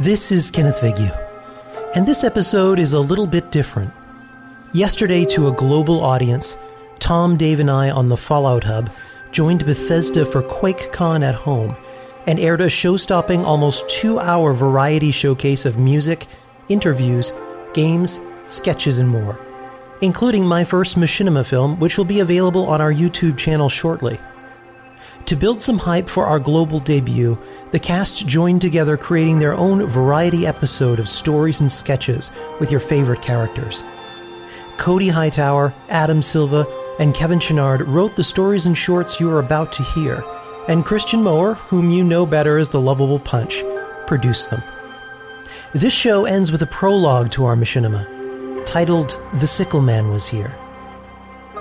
This is Kenneth Vigue, and this episode is a little bit different. Yesterday, to a global audience, Tom, Dave, and I on the Fallout Hub joined Bethesda for QuakeCon at home and aired a show stopping, almost two hour variety showcase of music, interviews, games, sketches, and more, including my first machinima film, which will be available on our YouTube channel shortly. To build some hype for our global debut, the cast joined together creating their own variety episode of stories and sketches with your favorite characters. Cody Hightower, Adam Silva, and Kevin Chouinard wrote the stories and shorts you are about to hear, and Christian Moore, whom you know better as the lovable Punch, produced them. This show ends with a prologue to our machinima, titled The Sickle Man Was Here.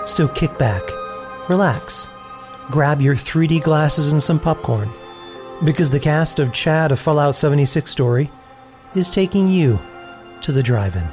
So kick back, relax, grab your 3D glasses and some popcorn, because the cast of Chad, a Fallout 76 story, is taking you to the drive in.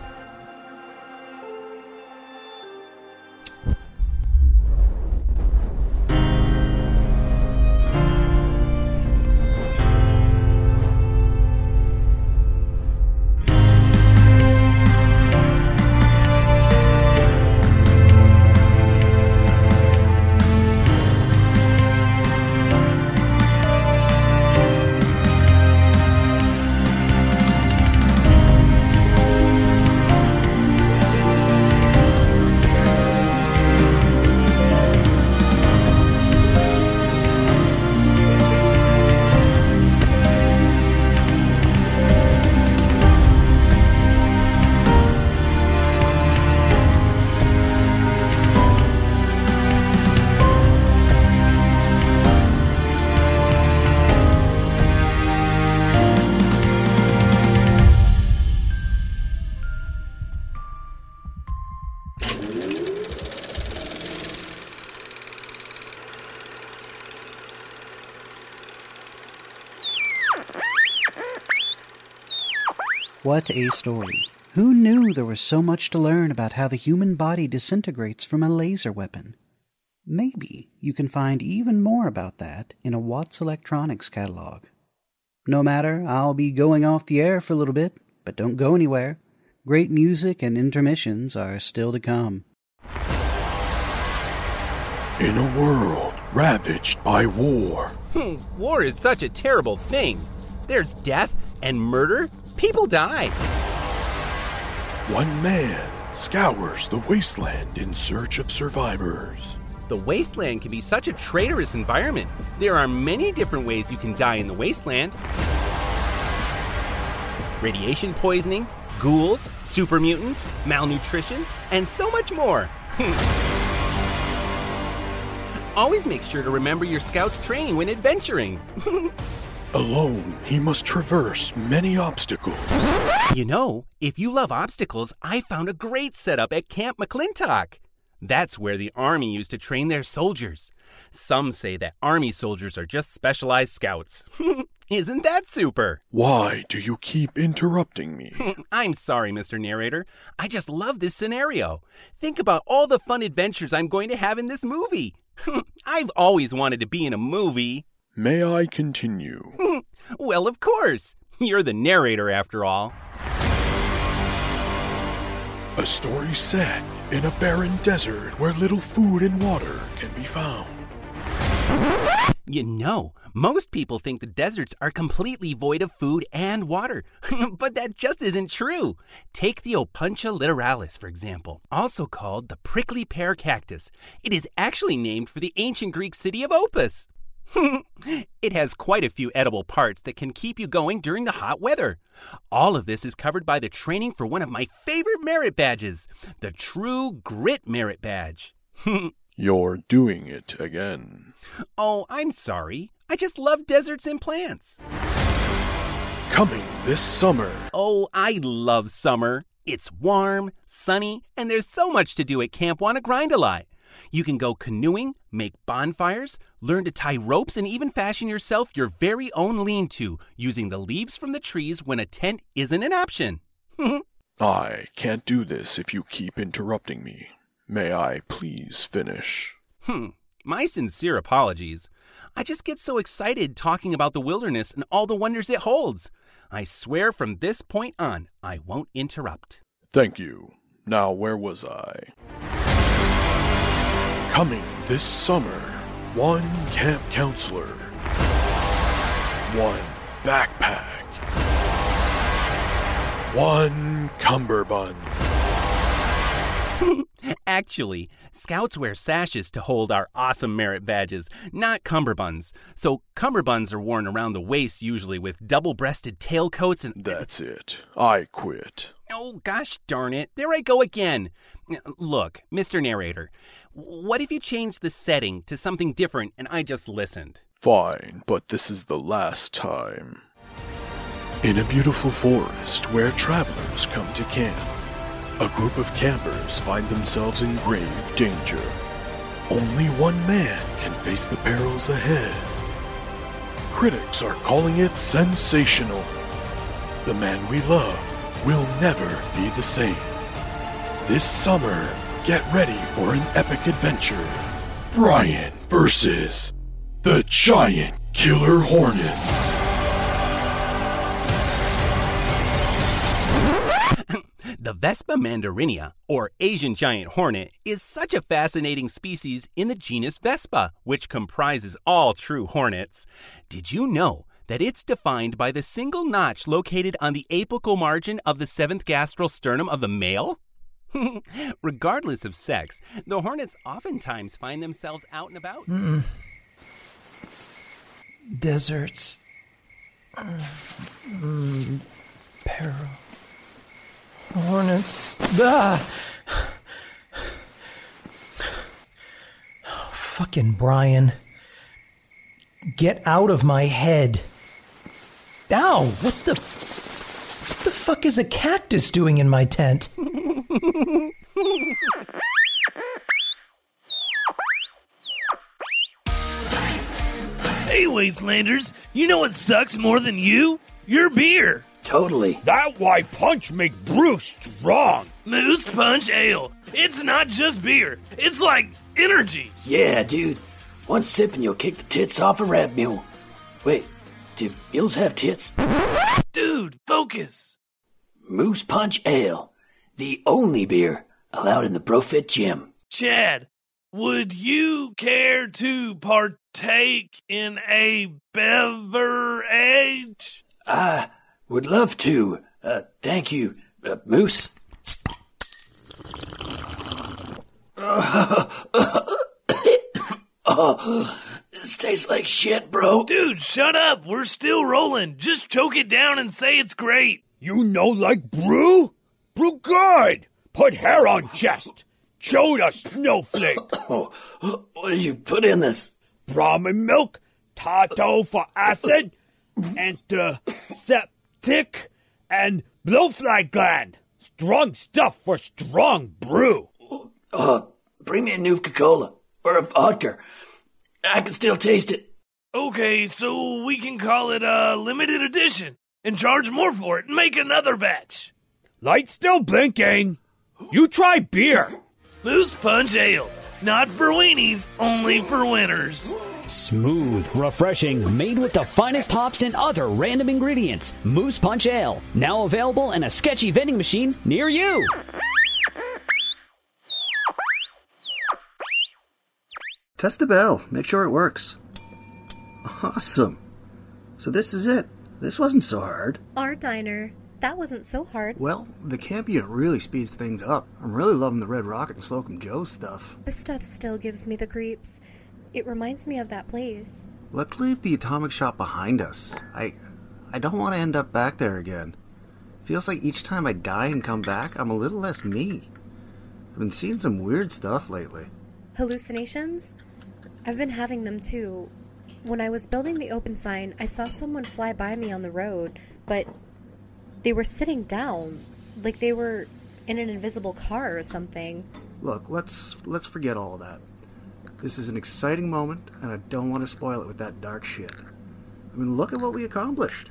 What story. Who knew there was so much to learn about how the human body disintegrates from a laser weapon? Maybe you can find even more about that in a Watts Electronics catalog. No matter, I'll be going off the air for a little bit, but don't go anywhere. Great music and intermissions are still to come. In a world ravaged by war, hmm, War is such a terrible thing. There's death and murder. People die. one man scours the wasteland in search of survivors. The wasteland can be such a traitorous environment. There are many different ways you can die in the wasteland radiation poisoning, ghouls, super mutants, malnutrition, and so much more. Always make sure to remember your scout's training when adventuring. Alone, he must traverse many obstacles. You know, if you love obstacles, I found a great setup at Camp McClintock. That's where the Army used to train their soldiers. Some say that Army soldiers are just specialized scouts. Isn't that super? Why do you keep interrupting me? I'm sorry, Mr. Narrator. I just love this scenario. Think about all the fun adventures I'm going to have in this movie. I've always wanted to be in a movie. May I continue? Well, of course. You're the narrator, after all. A story set in a barren desert where little food and water can be found. You know, most people think the deserts are completely void of food and water, but that just isn't true. Take the Opuntia littoralis, for example, also called the prickly pear cactus. It is actually named for the ancient Greek city of Opus. it has quite a few edible parts that can keep you going during the hot weather. All of this is covered by the training for one of my favorite merit badges, the True Grit Merit Badge. You're doing it again. Oh, I'm sorry. I just love deserts and plants. Coming this summer. Oh, I love summer. It's warm, sunny, and there's so much to do at Camp Wanna Grind a Lot. You can go canoeing, make bonfires, learn to tie ropes, and even fashion yourself your very own lean to using the leaves from the trees when a tent isn't an option. I can't do this if you keep interrupting me. May I please finish? Hmm, my sincere apologies. I just get so excited talking about the wilderness and all the wonders it holds. I swear from this point on, I won't interrupt. Thank you. Now, where was I? Coming this summer, one camp counselor, one backpack, one cummerbund. Actually, scouts wear sashes to hold our awesome merit badges, not cummerbunds. So cummerbunds are worn around the waist usually with double-breasted tailcoats and That's it. I quit. Oh gosh darn it. There I go again. Look, Mr. Narrator, what if you changed the setting to something different and I just listened? Fine, but this is the last time. In a beautiful forest where travelers come to camp, a group of campers find themselves in grave danger. Only one man can face the perils ahead. Critics are calling it sensational. The man we love will never be the same. This summer, get ready for an epic adventure. Brian versus the Giant Killer Hornets. The Vespa mandarinia, or Asian giant hornet, is such a fascinating species in the genus Vespa, which comprises all true hornets. Did you know that it's defined by the single notch located on the apical margin of the seventh gastral sternum of the male? Regardless of sex, the hornets oftentimes find themselves out and about. Deserts. Mm, peril. Hornets. Ah! Fucking Brian. Get out of my head. Ow! What the. What the fuck is a cactus doing in my tent? Hey, Wastelanders, you know what sucks more than you? Your beer. Totally. That why punch make brew strong. Moose Punch Ale. It's not just beer, it's like energy. Yeah, dude. One sip and you'll kick the tits off a rat mule. Wait, do mules have tits? Dude, focus. Moose Punch Ale. The only beer allowed in the Brofit gym. Chad, would you care to partake in a beverage? I would love to. Uh, thank you, uh, Moose. oh, this tastes like shit, bro. Dude, shut up. We're still rolling. Just choke it down and say it's great. You know like brew? Brew good. Put hair on chest. Choda snowflake. Oh, what did you put in this? Brahmin milk. Tato for acid. Antiseptic. And blowfly gland. Strong stuff for strong brew. Uh, bring me a new Coca-Cola or a vodka. I can still taste it. Okay, so we can call it a limited edition and charge more for it and make another batch. Light still blinking. You try beer. Moose Punch Ale. Not for weenies, only for winners. Smooth, refreshing, made with the finest hops and other random ingredients. Moose Punch Ale, now available in a sketchy vending machine near you. Test the bell. Make sure it works. Awesome. So this is it. This wasn't so hard. Our diner. That wasn't so hard. Well, the camp unit really speeds things up. I'm really loving the Red Rocket and Slocum Joe stuff. This stuff still gives me the creeps. It reminds me of that place. Let's leave the atomic shop behind us. I I don't want to end up back there again. Feels like each time I die and come back, I'm a little less me. I've been seeing some weird stuff lately. Hallucinations? I've been having them too. When I was building the open sign, I saw someone fly by me on the road, but they were sitting down, like they were in an invisible car or something. Look, let's let's forget all of that. This is an exciting moment, and I don't want to spoil it with that dark shit. I mean, look at what we accomplished.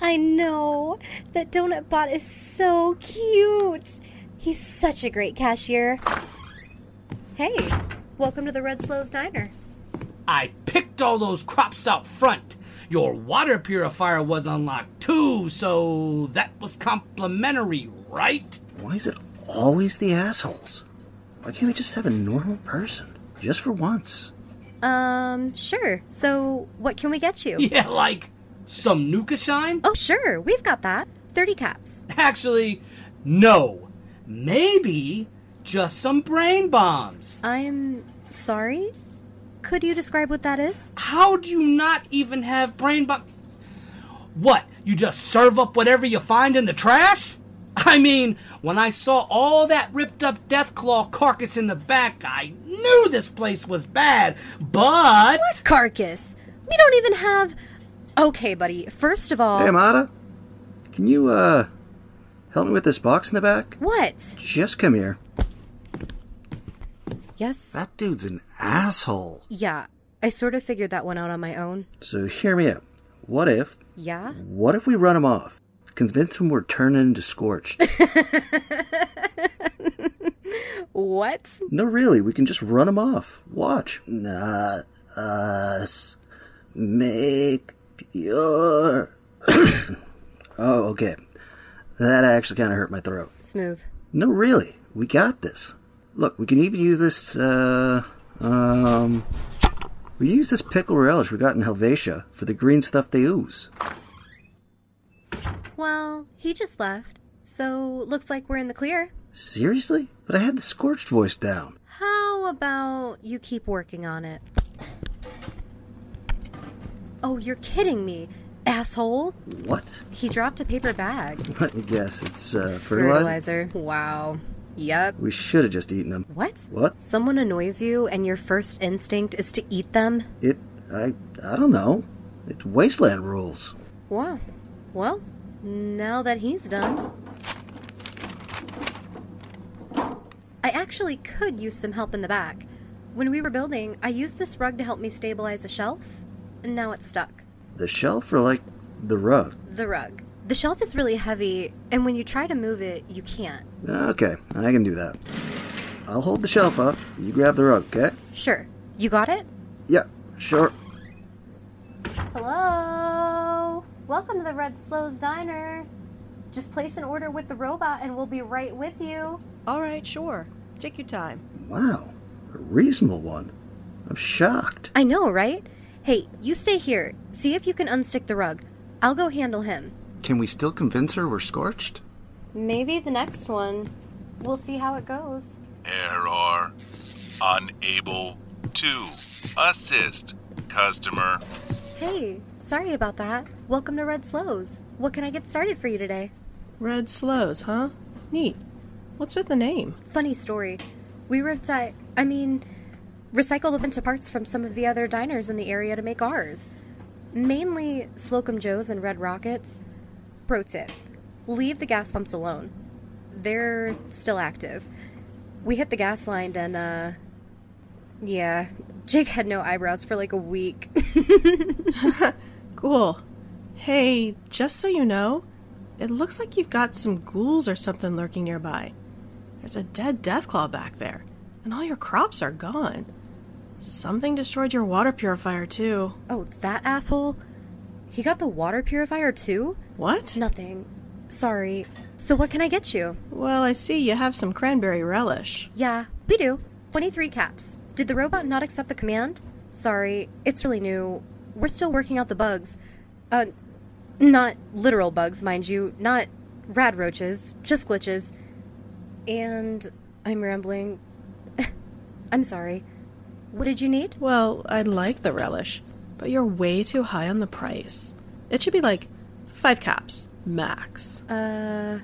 I know. That donut bot is so cute. He's such a great cashier. Hey, welcome to the Red Slows Diner. I picked all those crops out front. Your water purifier was unlocked too, so that was complimentary, right? Why is it always the assholes? Why can't we just have a normal person? Just for once. Um, sure. So, what can we get you? Yeah, like some Nuka Shine? Oh, sure. We've got that. 30 caps. Actually, no. Maybe just some brain bombs. I'm sorry? Could you describe what that is? How do you not even have brain bombs? What? You just serve up whatever you find in the trash? I mean, when I saw all that ripped up Deathclaw carcass in the back, I knew this place was bad, but. What carcass? We don't even have. Okay, buddy, first of all. Hey, Amada. Can you, uh, help me with this box in the back? What? Just come here. Yes? That dude's an asshole. Yeah, I sort of figured that one out on my own. So hear me out. What if. Yeah? What if we run him off? Convince him we're turning into Scorched. what? No, really, we can just run him off. Watch. Not us. Make pure. oh, okay. That actually kind of hurt my throat. Smooth. No, really, we got this. Look, we can even use this, uh, um, we use this pickle relish we got in Helvetia for the green stuff they ooze. Well, he just left, so looks like we're in the clear. Seriously? But I had the scorched voice down. How about you keep working on it? Oh, you're kidding me, asshole. What? He dropped a paper bag. Let me guess, it's, uh, fertilizer? Fertilizer. Wow. Yep. We should have just eaten them. What? What? Someone annoys you and your first instinct is to eat them? It, I, I don't know. It's wasteland rules. Wow. Well, now that he's done. I actually could use some help in the back. When we were building, I used this rug to help me stabilize a shelf, and now it's stuck. The shelf or like the rug? The rug. The shelf is really heavy, and when you try to move it, you can't. Okay, I can do that. I'll hold the shelf up. You grab the rug, okay? Sure. You got it? Yeah, sure. Hello? Welcome to the Red Slows Diner. Just place an order with the robot and we'll be right with you. All right, sure. Take your time. Wow, a reasonable one. I'm shocked. I know, right? Hey, you stay here. See if you can unstick the rug. I'll go handle him. Can we still convince her we're scorched? Maybe the next one. We'll see how it goes. Error. Unable to assist customer. Hey, sorry about that. Welcome to Red Slows. What can I get started for you today? Red Slows, huh? Neat. What's with the name? Funny story. We reti- I mean, recycled a bunch of parts from some of the other diners in the area to make ours. Mainly Slocum Joe's and Red Rockets. Pro tip leave the gas pumps alone. They're still active. We hit the gas line and, uh. Yeah, Jake had no eyebrows for like a week. Cool. Hey, just so you know, it looks like you've got some ghouls or something lurking nearby. There's a dead deathclaw back there, and all your crops are gone. Something destroyed your water purifier, too. Oh, that asshole? He got the water purifier too? What? Nothing. Sorry. So, what can I get you? Well, I see you have some cranberry relish. Yeah, we do. 23 caps. Did the robot not accept the command? Sorry, it's really new. We're still working out the bugs. Uh, not literal bugs, mind you. Not rad roaches, just glitches. And I'm rambling. I'm sorry. What did you need? Well, I'd like the relish. but you're way too high on the price. It should be like five caps, max. Uh,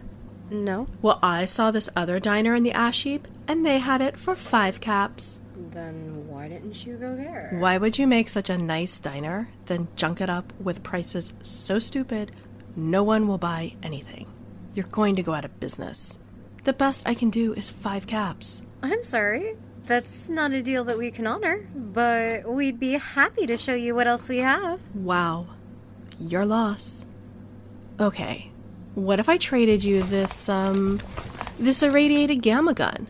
no. Well, I saw this other diner in the ash heap, and they had it for five caps. Then why didn't you go there? Why would you make such a nice diner, then junk it up with prices so stupid no one will buy anything? You're going to go out of business. The best I can do is five caps. I'm sorry. That's not a deal that we can honor, but we'd be happy to show you what else we have. Wow. Your loss. Okay. What if I traded you this, um, this irradiated gamma gun?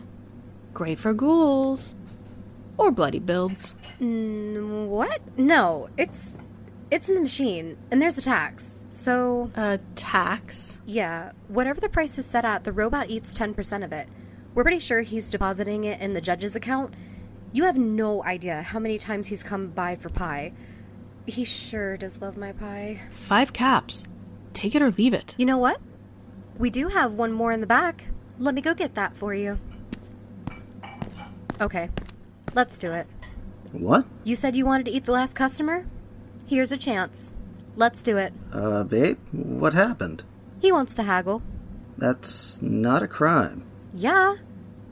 Great for ghouls. Or bloody builds. Mm, what? No, it's it's in the machine, and there's a tax. So a tax? Yeah, whatever the price is set at, the robot eats ten percent of it. We're pretty sure he's depositing it in the judge's account. You have no idea how many times he's come by for pie. He sure does love my pie. Five caps. Take it or leave it. You know what? We do have one more in the back. Let me go get that for you. Okay, let's do it. What? You said you wanted to eat the last customer? Here's a chance. Let's do it. Uh, babe, what happened? He wants to haggle. That's not a crime. Yeah.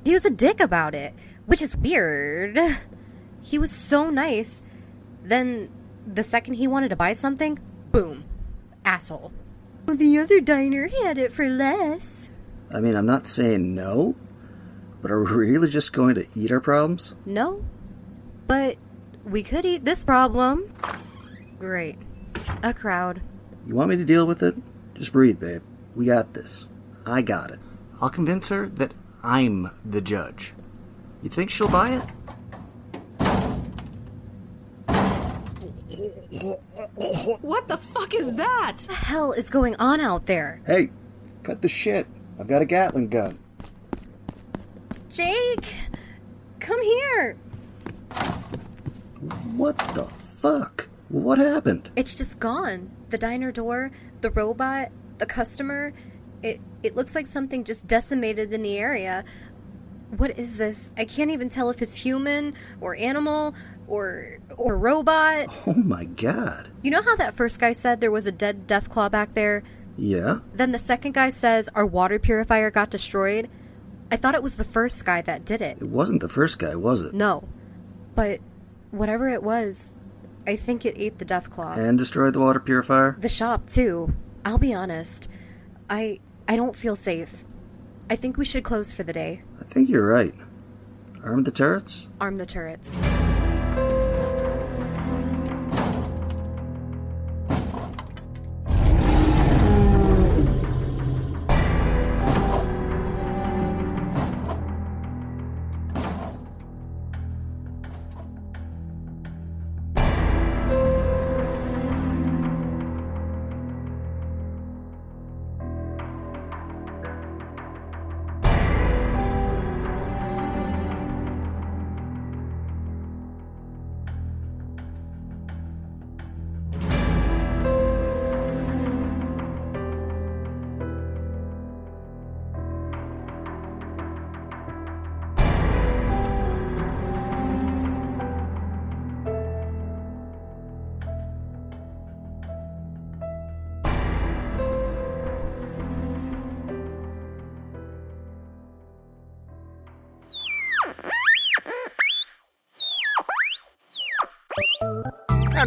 He was a dick about it, which is weird. He was so nice. Then, the second he wanted to buy something, boom. Asshole. The other diner had it for less. I mean, I'm not saying no, but are we really just going to eat our problems? No. But we could eat this problem. Great. A crowd. You want me to deal with it? Just breathe, babe. We got this. I got it. I'll convince her that I'm the judge. You think she'll buy it? What the fuck is that? What the hell is going on out there? Hey, cut the shit. I've got a Gatling gun. Jake! Come here! What the fuck? What happened? It's just gone. The diner door, the robot, the customer. It it looks like something just decimated in the area. What is this? I can't even tell if it's human or animal or or robot. Oh my god. You know how that first guy said there was a dead deathclaw back there? Yeah? Then the second guy says our water purifier got destroyed. I thought it was the first guy that did it. It wasn't the first guy, was it? No. But whatever it was, I think it ate the deathclaw. And destroyed the water purifier? The shop too. I'll be honest. I I don't feel safe. I think we should close for the day. I think you're right. Arm the turrets? Arm the turrets.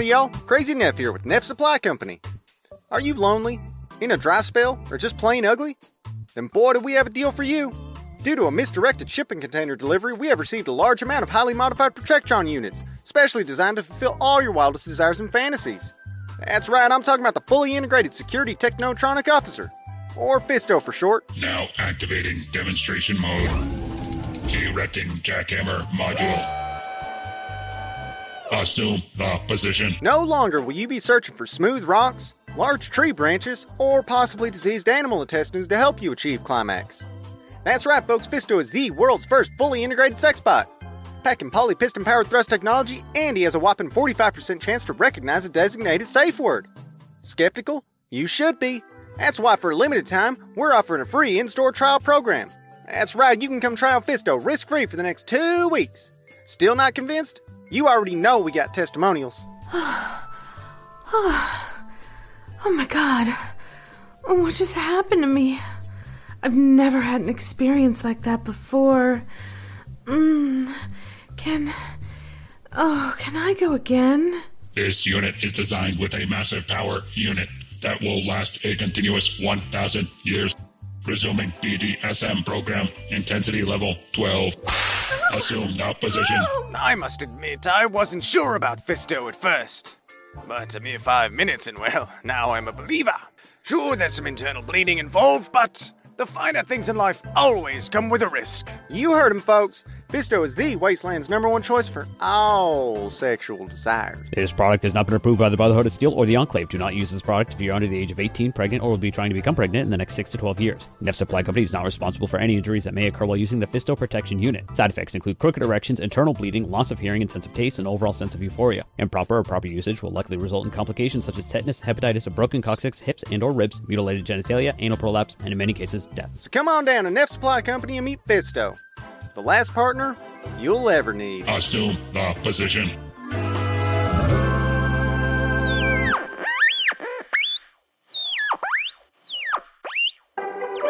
Howdy, y'all. Crazy Neff here with Neff Supply Company. Are you lonely, in a dry spell, or just plain ugly? Then boy, do we have a deal for you. Due to a misdirected shipping container delivery, we have received a large amount of highly modified Protectron units, specially designed to fulfill all your wildest desires and fantasies. That's right, I'm talking about the fully integrated Security Technotronic Officer, or FISTO for short. Now activating demonstration mode. Erecting jackhammer module. Assume the position. No longer will you be searching for smooth rocks, large tree branches, or possibly diseased animal intestines to help you achieve climax. That's right, folks, Fisto is the world's first fully integrated sex bot. Packing poly piston powered thrust technology, and he has a whopping 45% chance to recognize a designated safe word. Skeptical? You should be. That's why, for a limited time, we're offering a free in store trial program. That's right, you can come try out Fisto risk free for the next two weeks. Still not convinced? You already know we got testimonials. Oh, oh my god. What just happened to me? I've never had an experience like that before. Mm, can. Oh, can I go again? This unit is designed with a massive power unit that will last a continuous 1,000 years. Resuming BDSM program, intensity level 12. Assume the position. Oh, I must admit, I wasn't sure about Fisto at first. But a mere five minutes, and well, now I'm a believer. Sure, there's some internal bleeding involved, but the finer things in life always come with a risk. You heard him, folks. Fisto is the Wasteland's number one choice for all sexual desires. This product has not been approved by the Brotherhood of Steel or the Enclave. Do not use this product if you're under the age of 18, pregnant, or will be trying to become pregnant in the next 6 to 12 years. Neff Supply Company is not responsible for any injuries that may occur while using the Fisto Protectron Unit. Side effects include crooked erections, internal bleeding, loss of hearing and sense of taste, and overall sense of euphoria. Improper or proper usage will likely result in complications such as tetanus, hepatitis, a broken coccyx, hips and or ribs, mutilated genitalia, anal prolapse, and in many cases, death. So come on down to Neff Supply Company and meet Fisto. The last partner you'll ever need. Assume the position.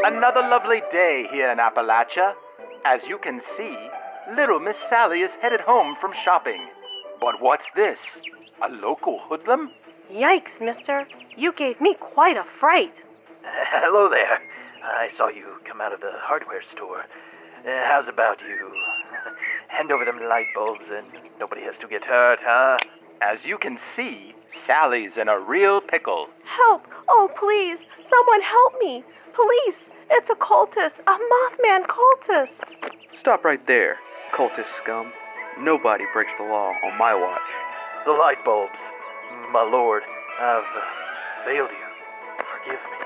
Another lovely day here in Appalachia. As you can see, little Miss Sally is headed home from shopping. But what's this? A local hoodlum? Yikes, mister. You gave me quite a fright. hello there. I saw you come out of the hardware store. Uh, how's about you? Hand over them light bulbs and nobody has to get hurt, huh? As you can see, Sally's in a real pickle. Help! Oh, please! Someone help me! Police! It's a cultist! A Mothman cultist! Stop right there, cultist scum. Nobody breaks the law on my watch. The light bulbs. My lord, I've uh, failed you. Forgive me.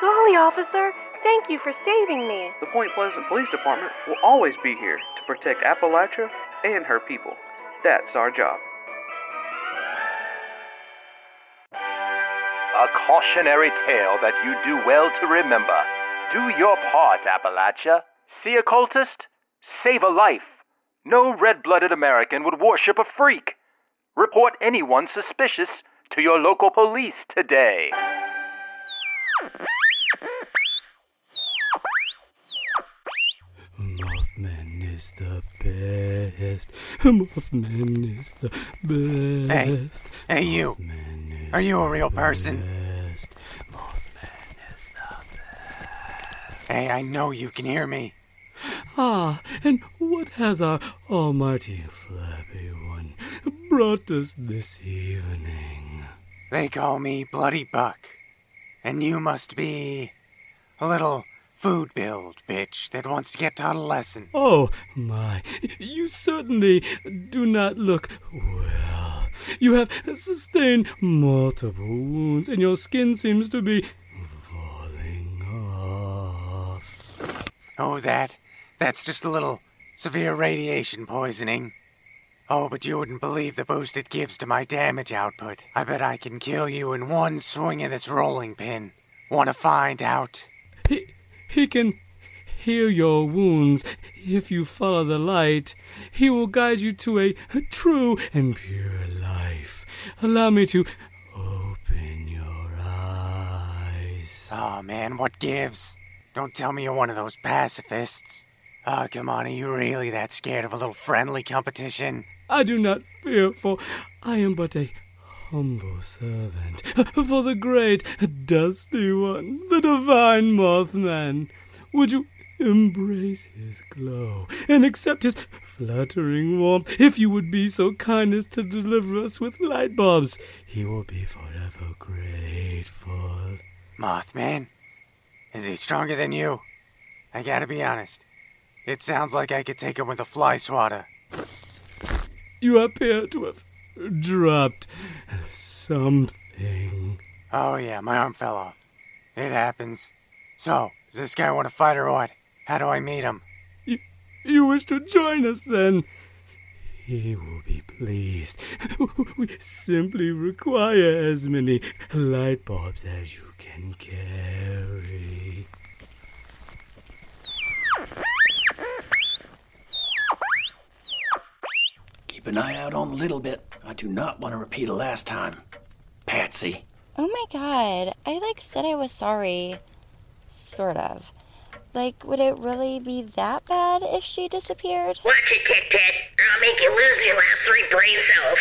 Golly, officer, thank you for saving me. The Point Pleasant Police Department will always be here to protect Appalachia and her people. That's our job. A cautionary tale that you do well to remember. Do your part, Appalachia. See a cultist? Save a life. No red blooded American would worship a freak. Report anyone suspicious to your local police today. Is the best. Mothman is the best. Hey, hey, you. Are you a real person? best? Hey, I know you can hear me. Ah, and what has our almighty Flappy One brought us this evening? They call me Bloody Buck. And you must be a little food build bitch that wants to get taught a lesson. Oh, my. You certainly do not look well. You have sustained multiple wounds, and your skin seems to be falling off. Oh, that? That's just a little severe radiation poisoning. Oh, but you wouldn't believe the boost it gives to my damage output. I bet I can kill you in one swing of this rolling pin. Want to find out? He, can heal your wounds if you follow the light. He will guide you to a true and pure life. Allow me to open your eyes. Oh, man, what gives? Don't tell me you're one of those pacifists. Oh, come on, are you really that scared of a little friendly competition? I do not fear, for I am but a humble servant uh, for the great Dusty One, the divine Mothman. Would you embrace his glow and accept his fluttering warmth if you would be so kind as to deliver us with light bulbs? He will be forever grateful. Mothman? Is he stronger than you? I gotta be honest. It sounds like I could take him with a fly swatter. You appear to have dropped something. Oh, yeah, my arm fell off. It happens. So, does this guy want to fight or what? How do I meet him? You, you wish to join us then? He will be pleased. We simply require as many light bulbs as you can carry. Keep an eye out on the little bit. I do not want to repeat a last time. Patsy. Oh my god, I like said I was sorry. Sort of. Like, would it really be that bad if she disappeared? Watch it, Tit Tit. I'll make you lose your last three brain cells.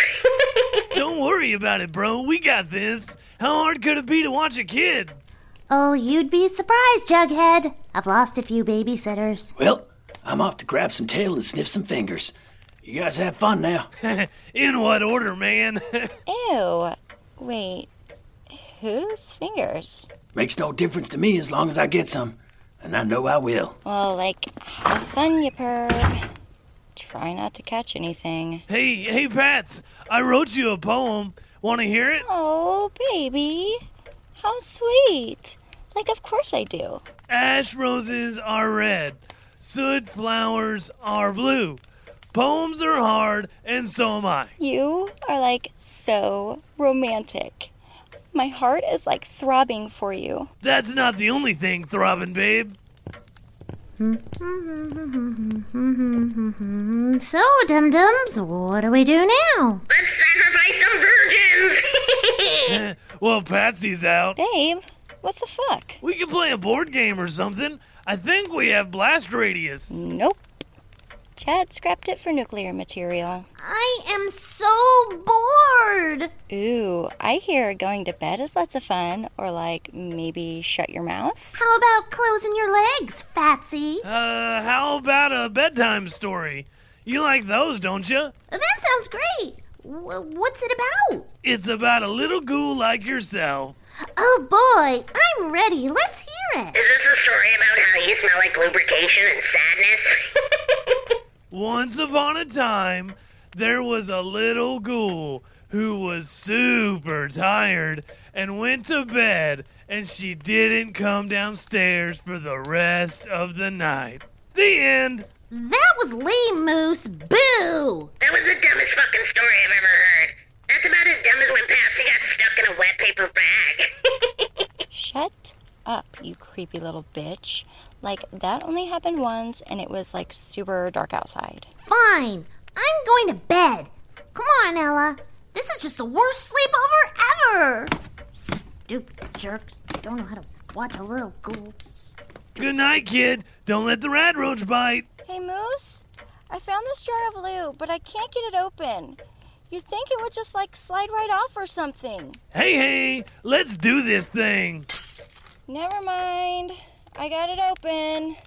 Don't worry about it, bro. We got this. How hard could it be to watch a kid? Oh, you'd be surprised, Jughead. I've lost a few babysitters. Well, I'm off to grab some tail and sniff some fingers. You guys have fun now. In what order, man? Ew. Wait. Whose fingers? Makes no difference to me as long as I get some. And I know I will. Well, like, have fun, you perv. Try not to catch anything. hey, hey, Pats. I wrote you a poem. Want to hear it? Oh, baby. How sweet. Like, of course I do. Ash roses are red. Soot flowers are blue. Poems are hard, and so am I. You are like so romantic. My heart is like throbbing for you. That's not the only thing throbbing, babe. so, Dum Dums, what do we do now? Let's sacrifice some virgins. well, Patsy's out. Babe, what the fuck? We can play a board game or something. I think we have blast radius. Nope. Chad scrapped it for nuclear material. I am so bored. Ooh, I hear going to bed is lots of fun, or like maybe shut your mouth. How about closing your legs, Fatsy? Uh, how about a bedtime story? You like those, don't you? That sounds great. W- what's it about? It's about a little ghoul like yourself. Oh boy, I'm ready. Let's hear it. Is this a story about how you smell like lubrication and sadness? Once upon a time, there was a little ghoul who was super tired and went to bed, and she didn't come downstairs for the rest of the night. The end. That was lame, Moose. Boo! That was the dumbest fucking story I've ever heard. That's about as dumb as when Patsy got stuck in a wet paper bag. Shut up, you creepy little bitch. Like, that only happened once, and it was like super dark outside. Fine. I'm going to bed. Come on, Ella. This is just the worst sleepover ever. Stupid jerks. Don't know how to watch a little ghoul. Good night, kid. Don't let the rad roach bite. Hey, Moose, I found this jar of lube, but I can't get it open. You'd think it would just like slide right off or something. Hey, hey, let's do this thing. Never mind. I got it open.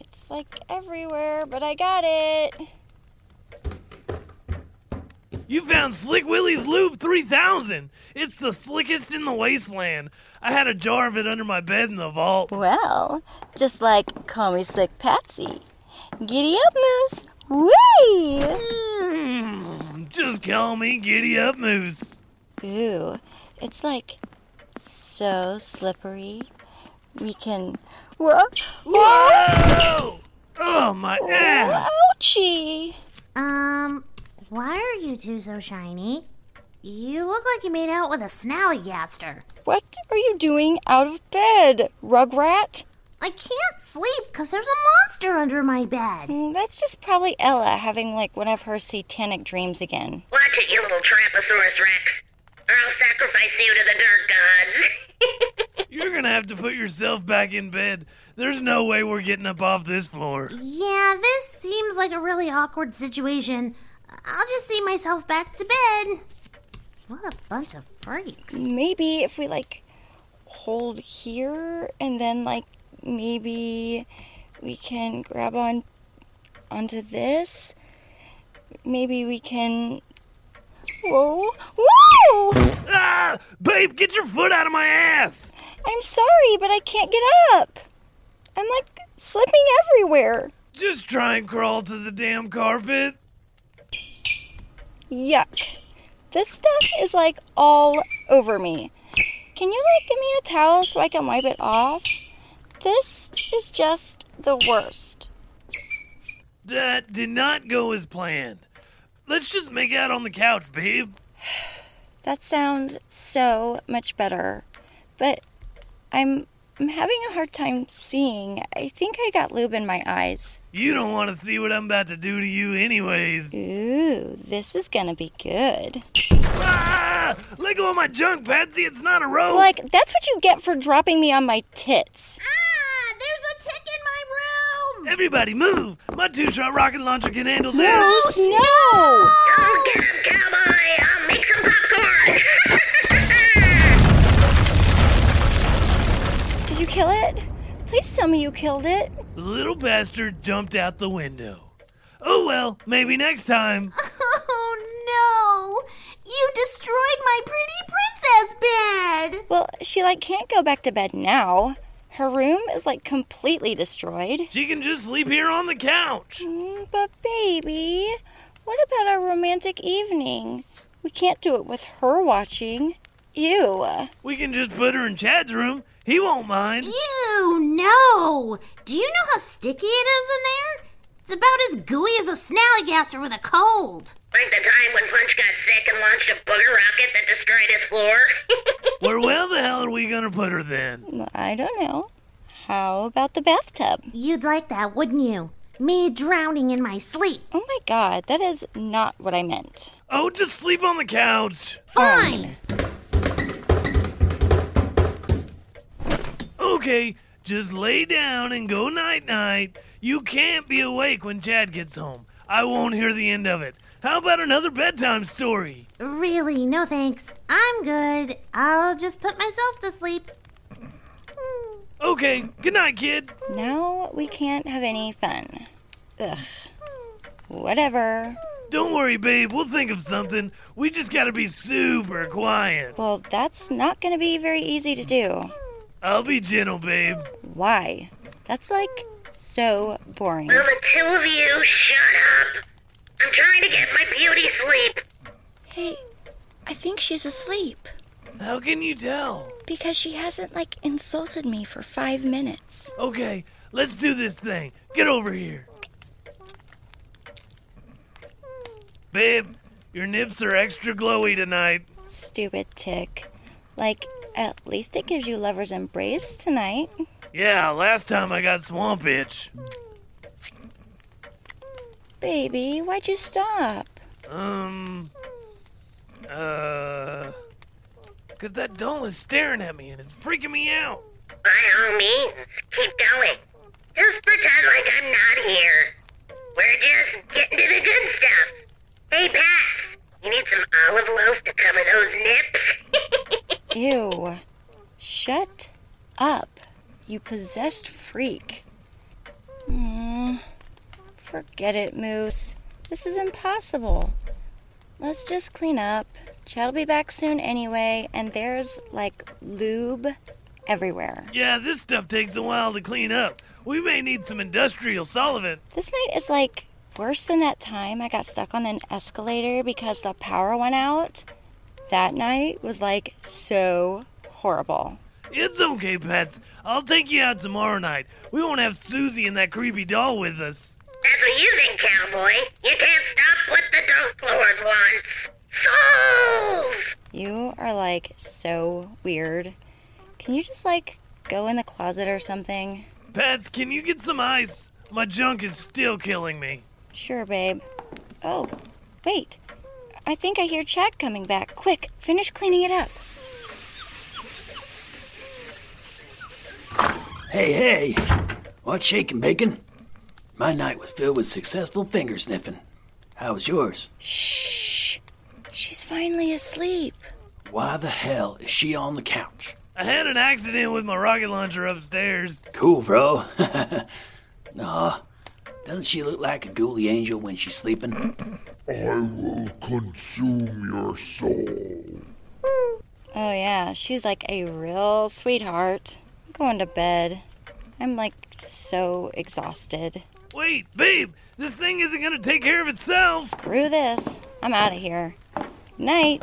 It's like everywhere, but I got it. You found Slick Willie's Lube 3000. It's the slickest in the wasteland. I had a jar of it under my bed in the vault. Well, just like call me Slick Patsy. Giddy up, Moose. Whee! Mm, just call me Giddy Up Moose. Ooh, it's like so slippery. We can. Whoa! Whoa! Oh, my ass! Ouchie! Um, why are you two so shiny? You look like you made out with a snallygaster. What are you doing out of bed, Rugrat? I can't sleep because there's a monster under my bed. Mm, That's just probably Ella having like one of her satanic dreams again. Watch it, you little Tramposaurus Rex. Or I'll sacrifice you to the dirt gods. You're gonna have to put yourself back in bed. There's no way we're getting up off this floor. Yeah, this seems like a really awkward situation. I'll just see myself back to bed. What a bunch of freaks. Maybe if we like hold here and then like maybe we can grab on onto this. Maybe we can Whoa! Whoa! Ah! Babe, get your foot out of my ass! I'm sorry, but I can't get up. I'm like slipping everywhere. Just try and crawl to the damn carpet. Yuck. This stuff is like all over me. Can you like give me a towel so I can wipe it off? This is just the worst. That did not go as planned. Let's just make out on the couch, babe. That sounds so much better. But I'm I'm having a hard time seeing. I think I got lube in my eyes. You don't want to see what I'm about to do to you, anyways. Ooh, this is gonna be good. Ah! Let go of my junk, Patsy. It's not a rope. Like, that's what you get for dropping me on my tits. Ah, there's a tick in my room. Everybody, move! My two-shot rocket launcher can handle this. No! Go get him, cowboy! I'll make some popcorn! Did you kill it? Please tell me you killed it. The little bastard jumped out the window. Oh well, maybe next time. Oh no! You destroyed my pretty princess bed. Well, she like can't go back to bed now. Her room is like completely destroyed. She can just sleep here on the couch. Mm, but baby, what about our romantic evening? We can't do it with her watching. Ew. We can just put her in Chad's room. He won't mind. Ew, no! Do you know how sticky it is in there? It's about as gooey as a snallygaster with a cold. Like the time when Punch got sick and launched a booger rocket that destroyed his floor. Where well the hell are we gonna put her then? I don't know. How about the bathtub? You'd like that, wouldn't you? Me drowning in my sleep. Oh my god, that is not what I meant. Oh, just sleep on the couch. Fine. Okay, just lay down and go night night. You can't be awake when Chad gets home. I won't hear the end of it. How about another bedtime story? Really, no thanks. I'm good. I'll just put myself to sleep. Okay, good night, kid. Now we can't have any fun. Ugh. Whatever. Don't worry, babe. We'll think of something. We just gotta be super quiet. Well, that's not gonna be very easy to do. I'll be gentle, babe. Why? That's like so boring. Will the two of you shut up? I'm trying to get my beauty sleep. Hey, I think she's asleep. How can you tell? Because she hasn't, like, insulted me for five minutes. Okay, let's do this thing. Get over here. Babe, your nips are extra glowy tonight. Stupid tick. Like, at least it gives you lover's embrace tonight. Yeah, last time I got swamp itch. Baby, why'd you stop? Um. Uh. Cause that doll is staring at me and it's freaking me out. By all means, keep going. Just pretend like I'm not here. We're just getting to the good stuff. Hey, Pat, you need some olive loaf to cover those nips? Ew. Shut up, you possessed freak. Forget it, Moose. This is impossible. Let's just clean up. Chad'll be back soon anyway, and there's like lube everywhere. Yeah, this stuff takes a while to clean up. We may need some industrial solvent. This night is like worse than that time I got stuck on an escalator because the power went out. That night was like so horrible. It's okay, pets. I'll take you out tomorrow night. We won't have Susie and that creepy doll with us. That's what you think, cowboy. You can't stop what the Dunk Lord wants. Souls! You are like so weird. Can you just like go in the closet or something? Pets, can you get some ice? My junk is still killing me. Sure, babe. Oh, wait. I think I hear Chad coming back. Quick, finish cleaning it up. Hey, hey! What's shaking, Bacon? My night was filled with successful finger sniffing. How was yours? Shh. She's finally asleep. Why the hell is she on the couch? I had an accident with my rocket launcher upstairs. Cool, bro. nah, doesn't she look like a ghouly angel when she's sleeping? I will consume your soul. Oh, yeah, she's like a real sweetheart. I'm going to bed. I'm like so exhausted. Wait, babe, this thing isn't gonna take care of itself. Screw this. I'm out of here. Night.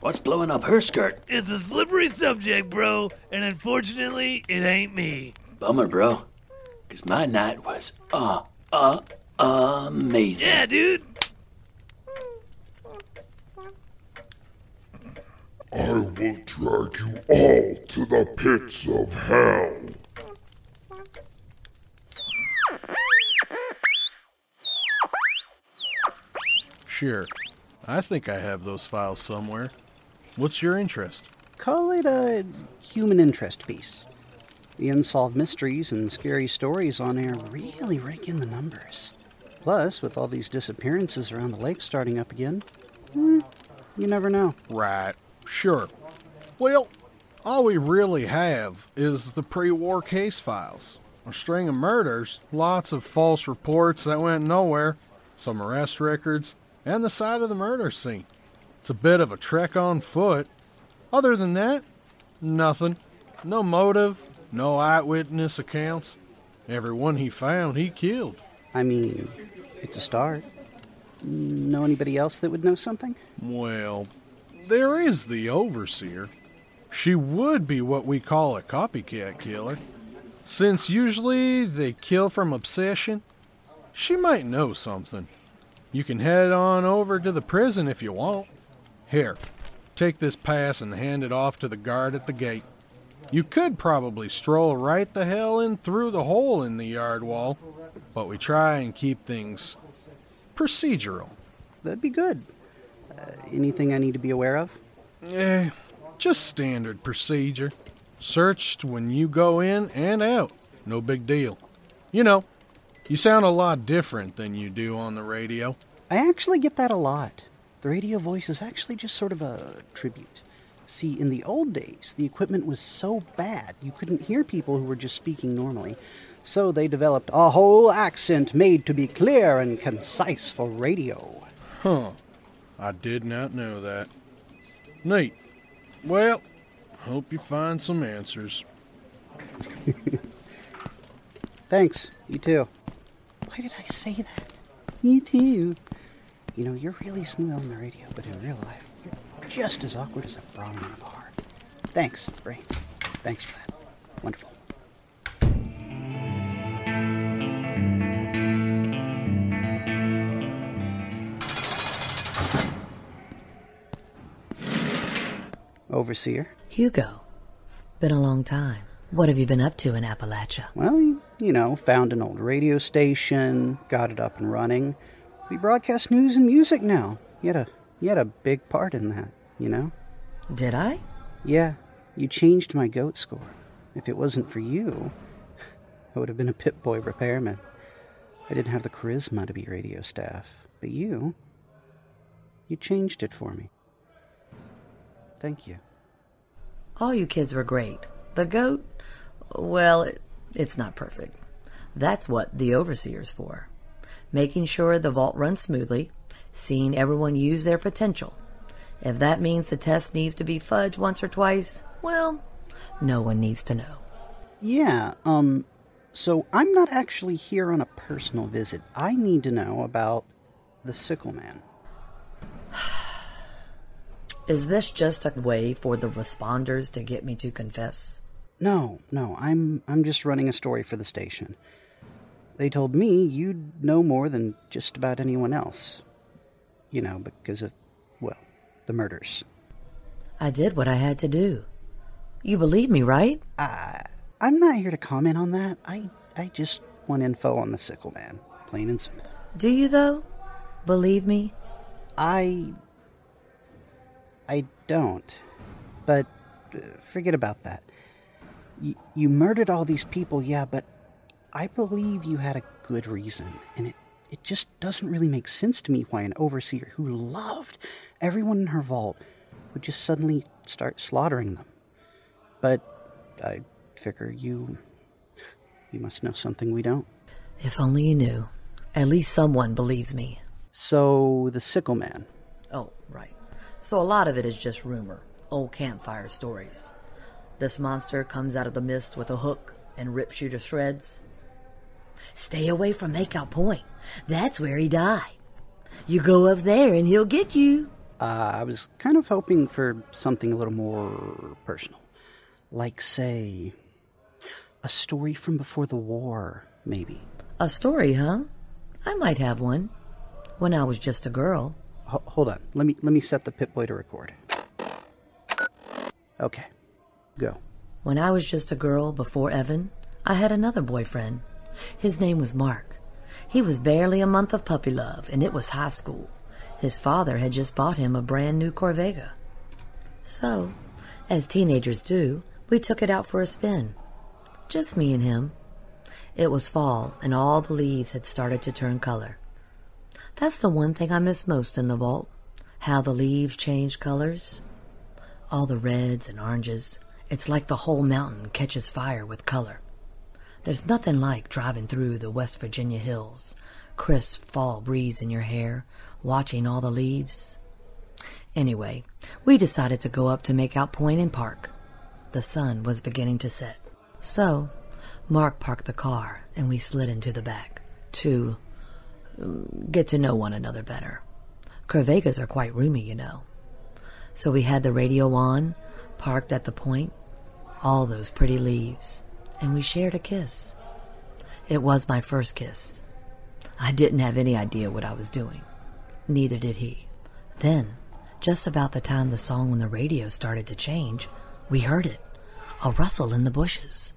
What's blowing up her skirt? It's a slippery subject, bro, and unfortunately, it ain't me. Bummer, bro. Cause my night was uh uh amazing. Yeah, dude. I will drag you all to the pits of hell. Sure. I think I have those files somewhere. What's your interest? Call it a human interest piece. The unsolved mysteries and scary stories on air really rake in the numbers. Plus, with all these disappearances around the lake starting up again, hmm, you never know. Right, sure. Well, all we really have is the pre war case files. A string of murders, lots of false reports that went nowhere, some arrest records, and the site of the murder scene. It's a bit of a trek on foot. Other than that, nothing. No motive, no eyewitness accounts. Everyone he found, he killed. I mean, it's a start. Know anybody else that would know something? Well, there is the overseer. She would be what we call a copycat killer. Since usually they kill from obsession, she might know something. You can head on over to the prison if you want. Here, take this pass and hand it off to the guard at the gate. You could probably stroll right the hell in through the hole in the yard wall, but we try and keep things procedural. That'd be good. Uh, anything I need to be aware of? Eh, just standard procedure. Searched when you go in and out. No big deal. You know, you sound a lot different than you do on the radio. I actually get that a lot. The radio voice is actually just sort of a tribute. See, in the old days, the equipment was so bad you couldn't hear people who were just speaking normally. So they developed a whole accent made to be clear and concise for radio. Huh. I did not know that. Neat. Well, hope you find some answers. Thanks. You too. Why did I say that? You too. You know, you're really smooth on the radio, but in real life, you're just as awkward as a brawn in a bar. Thanks, Ray. Thanks for that. Wonderful. Overseer? Hugo. Been a long time. What have you been up to in Appalachia? Well, you know, found an old radio station, got it up and running. We broadcast news and music now. You had a you had a big part in that, you know? Did I? Yeah. You changed my goat score. If it wasn't for you, I would have been a Pip Boy repairman. I didn't have the charisma to be radio staff. But you, you changed it for me. Thank you. All you kids were great. The goat, well, it, it's not perfect. That's what the overseer's for. Making sure the vault runs smoothly, seeing everyone use their potential. If that means the test needs to be fudged once or twice, well, no one needs to know. Yeah, um, so I'm not actually here on a personal visit. I need to know about the Sickle Man. Is this just a way for the responders to get me to confess? No, no, I'm I'm just running a story for the station. They told me you'd know more than just about anyone else. You know, because of well, the murders. I did what I had to do. You believe me, right? Uh, I'm not here to comment on that. I I just want info on the sickle man, plain and simple. Do you though? Believe me? I I don't. But uh, forget about that. You murdered all these people, yeah, but I believe you had a good reason, and it, it just doesn't really make sense to me why an overseer who loved everyone in her vault would just suddenly start slaughtering them. But uh, I figure you. you must know something we don't. If only you knew. At least someone believes me. So, the Sickle Man. Oh, right. So a lot of it is just rumor, old campfire stories. This monster comes out of the mist with a hook and rips you to shreds. Stay away from Makeout Point. That's where he died. You go up there and he'll get you. Uh, I was kind of hoping for something a little more personal. Like, say, a story from before the war, maybe. A story, huh? I might have one. When I was just a girl. H- hold on. Let me let me set the Pip Boy to record. Okay. Go. When I was just a girl before Evan, I had another boyfriend. His name was Mark. He was barely a month of puppy love, and it was high school. His father had just bought him a brand new Corvega. So, as teenagers do, we took it out for a spin. Just me and him. It was fall, and all the leaves had started to turn color. That's the one thing I miss most in the vault how the leaves change colors. All the reds and oranges. It's like the whole mountain catches fire with color. There's nothing like driving through the West Virginia hills, crisp fall breeze in your hair, watching all the leaves. Anyway, we decided to go up to Makeout Point and park. The sun was beginning to set. So, Mark parked the car and we slid into the back to um, get to know one another better. Corvegas are quite roomy, you know. So we had the radio on, parked at the point, all those pretty leaves, and we shared a kiss. It was my first kiss. I didn't have any idea what I was doing. Neither did he. Then, just about the time the song on the radio started to change, we heard it a rustle in the bushes.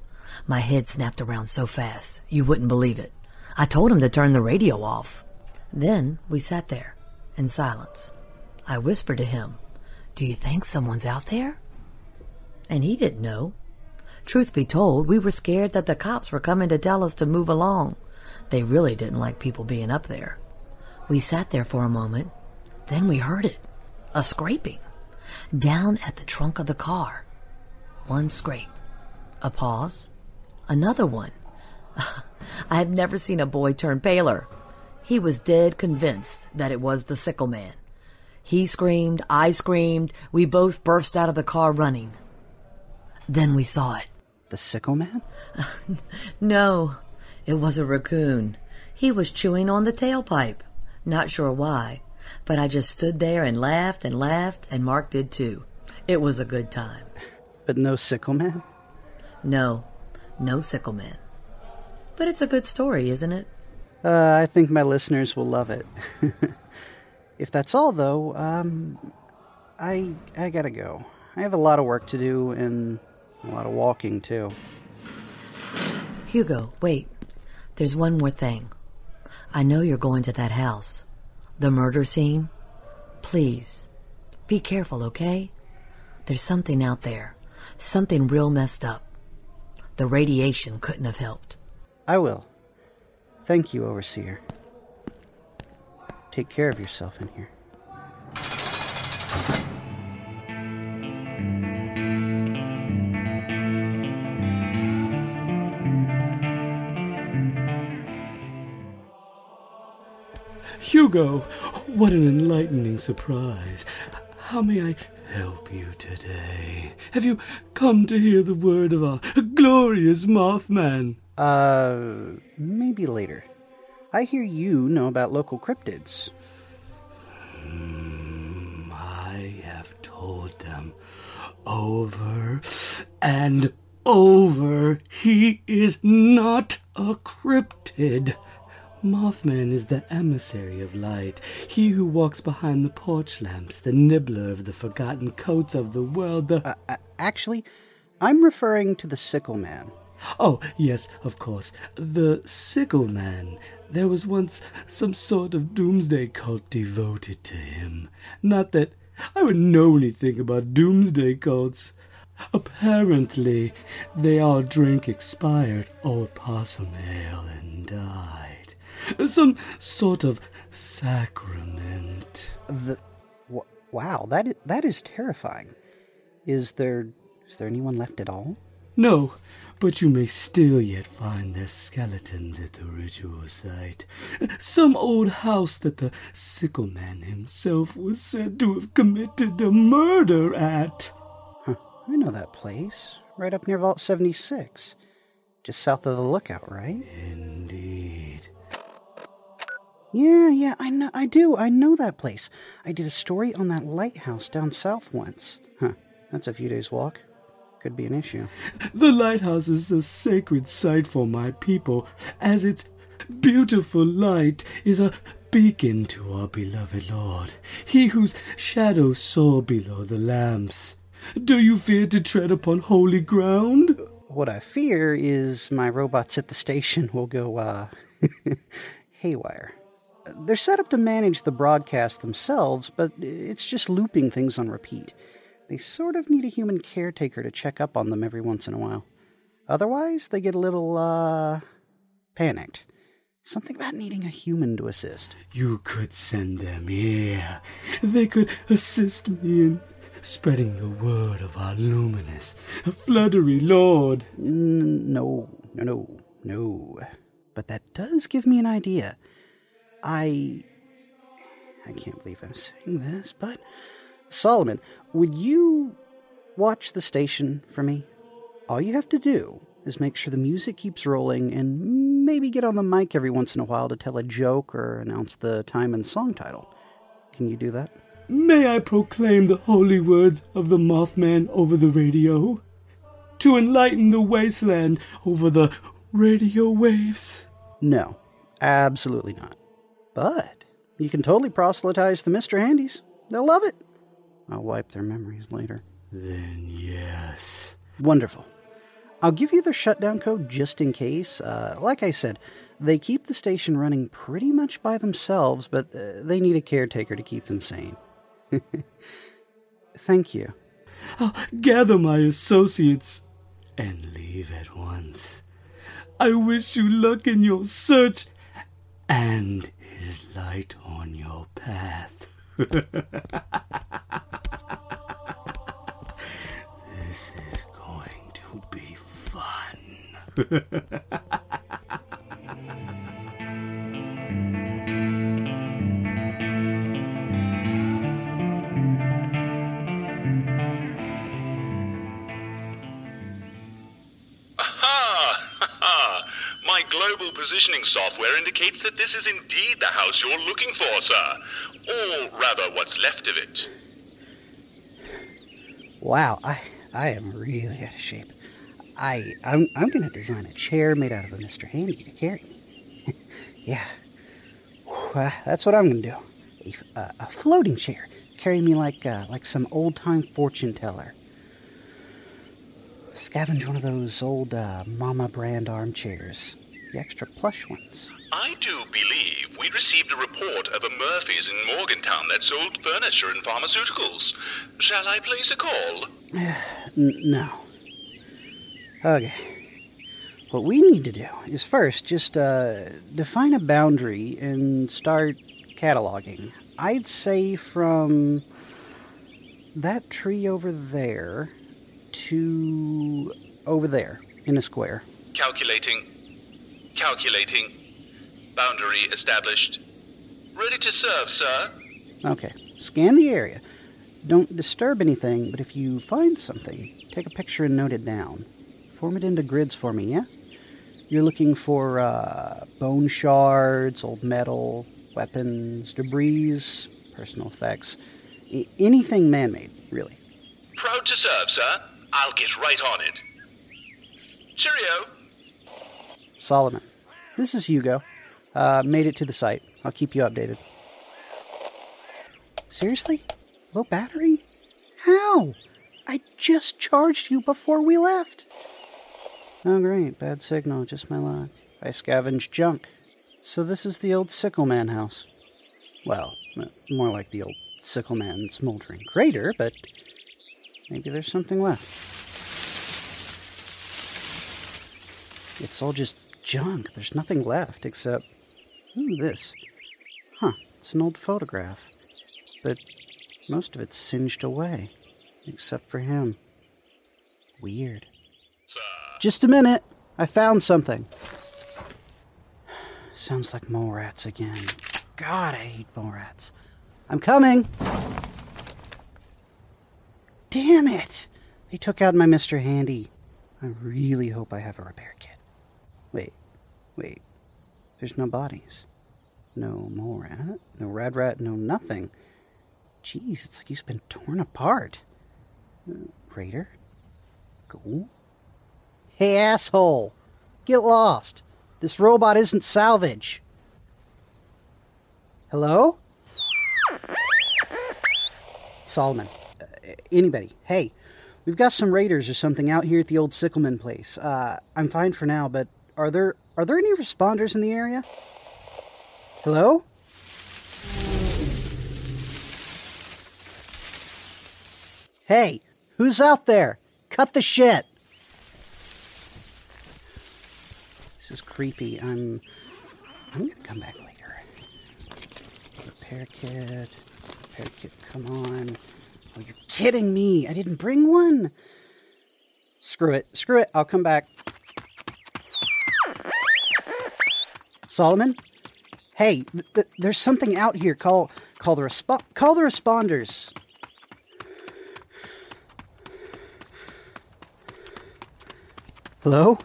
My head snapped around so fast, you wouldn't believe it. I told him to turn the radio off. Then we sat there in silence. I whispered to him, Do you think someone's out there? And he didn't know. Truth be told, we were scared that the cops were coming to tell us to move along. They really didn't like people being up there. We sat there for a moment. Then we heard it a scraping down at the trunk of the car. One scrape, a pause, another one. I have never seen a boy turn paler. He was dead convinced that it was the sickle man. He screamed, I screamed, we both burst out of the car running. Then we saw it. The sickle man? no, it was a raccoon. He was chewing on the tailpipe. Not sure why, but I just stood there and laughed and laughed, and Mark did too. It was a good time. But no sickle man? No, no sickle man. But it's a good story, isn't it? Uh, I think my listeners will love it. if that's all, though, um, I I gotta go. I have a lot of work to do and a lot of walking too. Hugo, wait. There's one more thing. I know you're going to that house. The murder scene. Please, be careful, okay? There's something out there. Something real messed up. The radiation couldn't have helped. I will. Thank you, Overseer. Take care of yourself in here. Hugo, what an enlightening surprise. How may I help you today? Have you come to hear the word of our glorious Mothman? Uh, maybe later. I hear you know about local cryptids. Hmm, I have told them over and over he is not a cryptid. Mothman is the emissary of light, he who walks behind the porch lamps, the nibbler of the forgotten coats of the world, the. Uh, actually, I'm referring to the Sickle Man. Oh, yes, of course. The Sickle Man. There was once some sort of doomsday cult devoted to him. Not that I would know anything about doomsday cults. Apparently, they all drank expired old possum ale and died some sort of sacrament. The w- wow, that is, that is terrifying. Is there is there anyone left at all? No, but you may still yet find their skeletons at the ritual site. Some old house that the sickle man himself was said to have committed a murder at. Huh, I know that place. Right up near Vault 76. Just south of the lookout, right? Indeed. Yeah, yeah, I know, I do, I know that place. I did a story on that lighthouse down south once. Huh, that's a few days' walk. Could be an issue. The lighthouse is a sacred site for my people, as its beautiful light is a beacon to our beloved Lord, he whose shadow soar below the lamps. Do you fear to tread upon holy ground? What I fear is my robots at the station will go, uh, haywire. They're set up to manage the broadcast themselves, but it's just looping things on repeat. They sort of need a human caretaker to check up on them every once in a while. Otherwise, they get a little, uh, panicked. Something about needing a human to assist. You could send them here. They could assist me in spreading the word of our luminous, fluttery lord. N- no, no, no, no. But that does give me an idea. I. I can't believe I'm saying this, but. Solomon, would you watch the station for me? All you have to do is make sure the music keeps rolling and maybe get on the mic every once in a while to tell a joke or announce the time and song title. Can you do that? May I proclaim the holy words of the Mothman over the radio? To enlighten the wasteland over the radio waves? No, absolutely not. But you can totally proselytize the Mr. Handys. They'll love it. I'll wipe their memories later. Then yes. Wonderful. I'll give you their shutdown code just in case. Uh, like I said, they keep the station running pretty much by themselves, but uh, they need a caretaker to keep them sane. Thank you. I'll gather my associates and leave at once. I wish you luck in your search and his light on your path. this is going to be fun. global positioning software indicates that this is indeed the house you're looking for, sir. Or rather, what's left of it. Wow, I I am really out of shape. I I'm I'm gonna design a chair made out of a Mr. Handy to carry yeah, that's what I'm gonna do. A, a floating chair, carry me like uh, like some old time fortune teller. Scavenge one of those old uh, Mama brand armchairs, the extra plush ones. I do believe we received a report of a Murphy's in Morgantown that sold furniture and pharmaceuticals. Shall I place a call? N- no. Okay. What we need to do is first just uh, define a boundary and start cataloging. I'd say from that tree over there to over there in a square. Calculating. Calculating. Boundary established. Ready to serve, sir. Okay. Scan the area. Don't disturb anything, but if you find something, take a picture and note it down. Form it into grids for me, yeah? You're looking for uh, bone shards, old metal, weapons, debris, personal effects, I- anything man made, really. Proud to serve, sir. I'll get right on it. Cheerio. Solomon. This is Hugo. Uh, made it to the site. I'll keep you updated. Seriously? Low battery? How? I just charged you before we left. Oh, great. Bad signal. Just my luck. I scavenged junk. So this is the old Sickleman house. Well, more like the old Sickleman smoldering crater, but maybe there's something left. It's all just junk. There's nothing left except. Ooh, this. Huh, it's an old photograph. But most of it's singed away. Except for him. Weird. Just a minute. I found something. Sounds like mole rats again. God, I hate mole rats. I'm coming. Damn it! They took out my Mr. Handy. I really hope I have a repair kit. Wait, wait. There's no bodies. No mole rat, no rad rat, no nothing. Jeez, it's like he's been torn apart. Uh, Raider? Ghoul? Hey, asshole! Get lost! This robot isn't salvage! Hello? Solomon. Uh, anybody. Hey, we've got some raiders or something out here at the old Sickleman place. Uh, I'm fine for now, but are there are there any responders in the area? Hello? Hey, who's out there? Cut the shit. This is creepy. I'm. I'm gonna come back later. Repair kit. Repair kit, come on. Oh, you're kidding me. I didn't bring one. Screw it. Screw it. I'll come back. Solomon? Hey, th- th- there's something out here. Call call the respo- call the responders. Hello?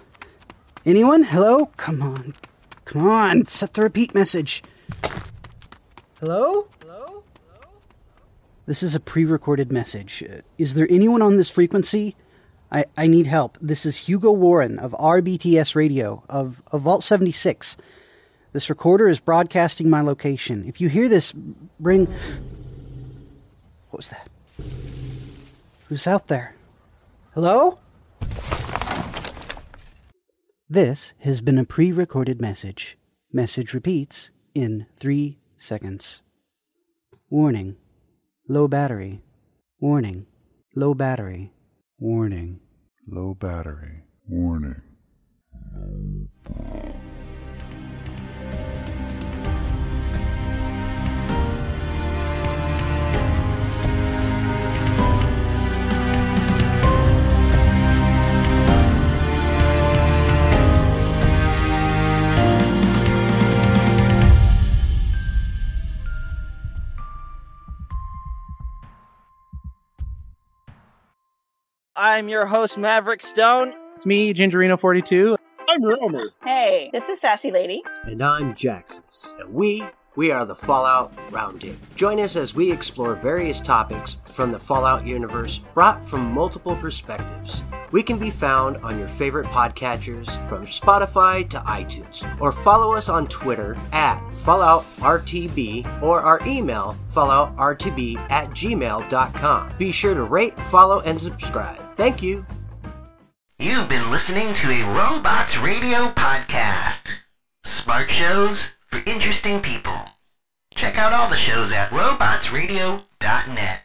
Anyone? Hello? Come on. Come on. Set the repeat message. Hello? Hello? Hello? This is a pre recorded message. Uh, Is there anyone on this frequency? I, I need help. This is Hugo Warren of RBTS Radio of, of Vault 76. This recorder is broadcasting my location. If you hear this, bring. What was that? Who's out there? Hello? This has been a pre recorded message. Message repeats in three seconds. Warning low battery. Warning low battery. Warning. Low battery. Warning. I'm your host, Maverick Stone. It's me, Gingerino42. I'm Romer. Hey, this is Sassy Lady. And I'm Jaxus. And we, we are the Fallout Roundtable. Join us as we explore various topics from the Fallout universe brought from multiple perspectives. We can be found on your favorite podcatchers from Spotify to iTunes. Or follow us on Twitter at FalloutRTB or our email falloutrtb at gmail.com. Be sure to rate, follow, and subscribe. Thank you. You've been listening to a Robots Radio podcast. Smart shows for interesting people. Check out all the shows at robotsradio.net.